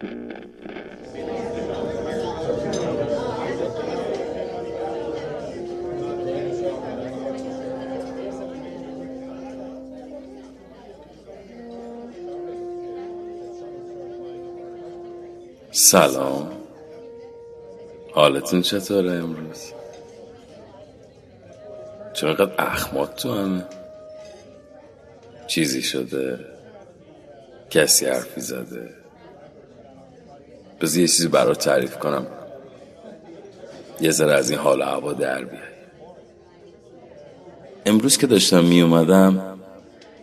سلام. حالتون چطوره امروز؟ چقدر اخمات تو همه چیزی شده. کسی حرفی زده. بذار یه چیزی برات تعریف کنم. یه ذره از این حال هوا در بیای امروز که داشتم می اومدم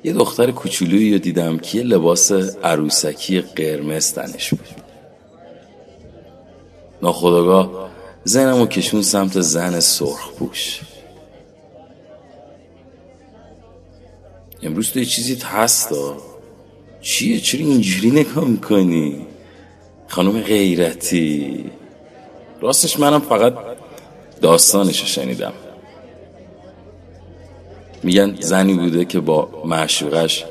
یه دختر کوچولویی رو دیدم که یه لباس عروسکی قرمز تنش بود. ناخداگاه زنمو کشون سمت زن سرخ پوش. امروز تو یه چیزی هستا چیه؟ چرا اینجوری نگاه می‌کنی؟ خانم غیرتی. راستش منم فقط داستانشو شنیدم. میگن زنی بوده که با معشوقش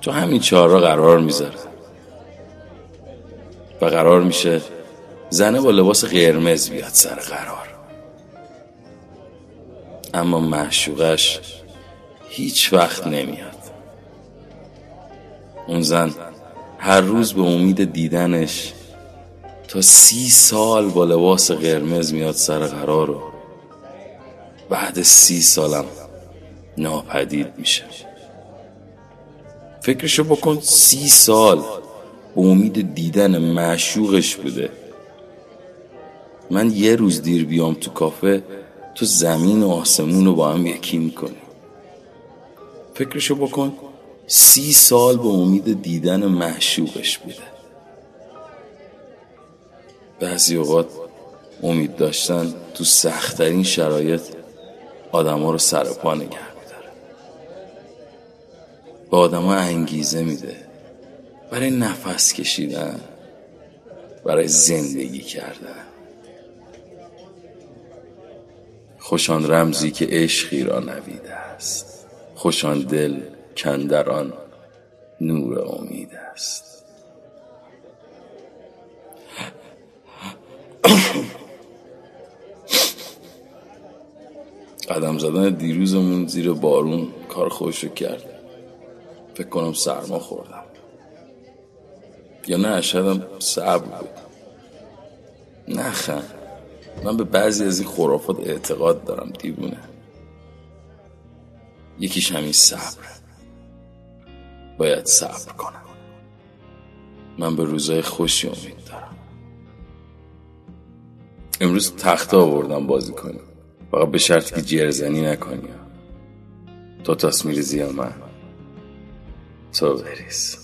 تو همین چهارراه قرار می‌ذاره. و قرار میشه زنه با لباس قرمز بیاد سر قرار. اما معشوقش هیچ وقت نمیاد. اون زن هر روز به امید دیدنش تا سی سال با لباس قرمز میاد سر قرار و بعد سی سالم ناپدید میشه. فکرشو بکن سی سال به امید دیدن معشوقش بوده. من یه روز دیر بیام تو کافه تو زمین و آسمون رو با هم یکی می‌کنی. فکرشو بکن سی سال به امید دیدن محشوقش بوده. بعضی اوقات امید داشتن تو سختترین شرایط آدما رو سر پا نگه میداره. به آدما انگیزه میده. برای نفس کشیدن برای زندگی کردن. خوشان رمزی که عشقی را نویده است. خوشان دل کندران نور امید است. قدم زدن دیروزمون زیر بارون کار خوشو کرد. فکر کنم سرما خوردم. یا نه شدم صبر بود. نخند من به بعضی از این خرافات اعتقاد دارم دیوونه. یکیش همین صبر. باید صبر کنم. من به روزای خوشی امید دارم. امروز تخت آوردم بازی کنیم فقط به شرط که جرزنی نکنی. تو تاس میریزی من. تو بریز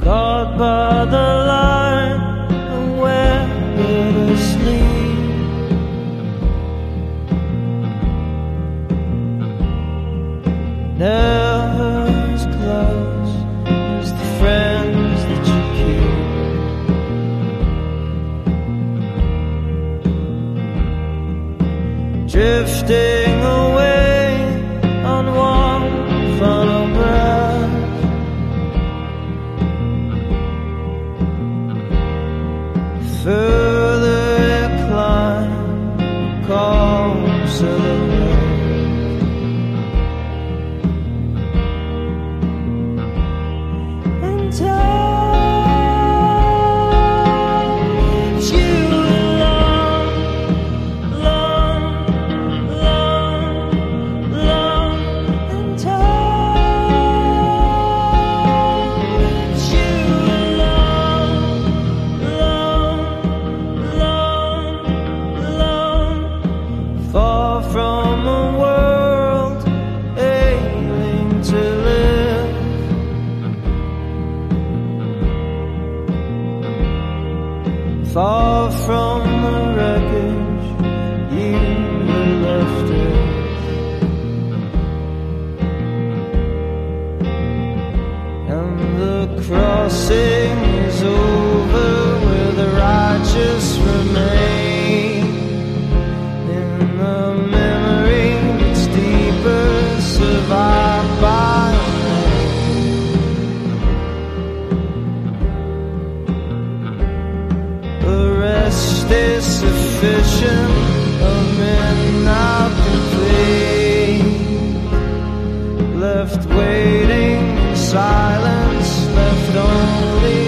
caught by the Drifting away on one final breath. Further Far from the wreckage you were left in. Rest is sufficient. A men now complete. Left waiting in silence, left only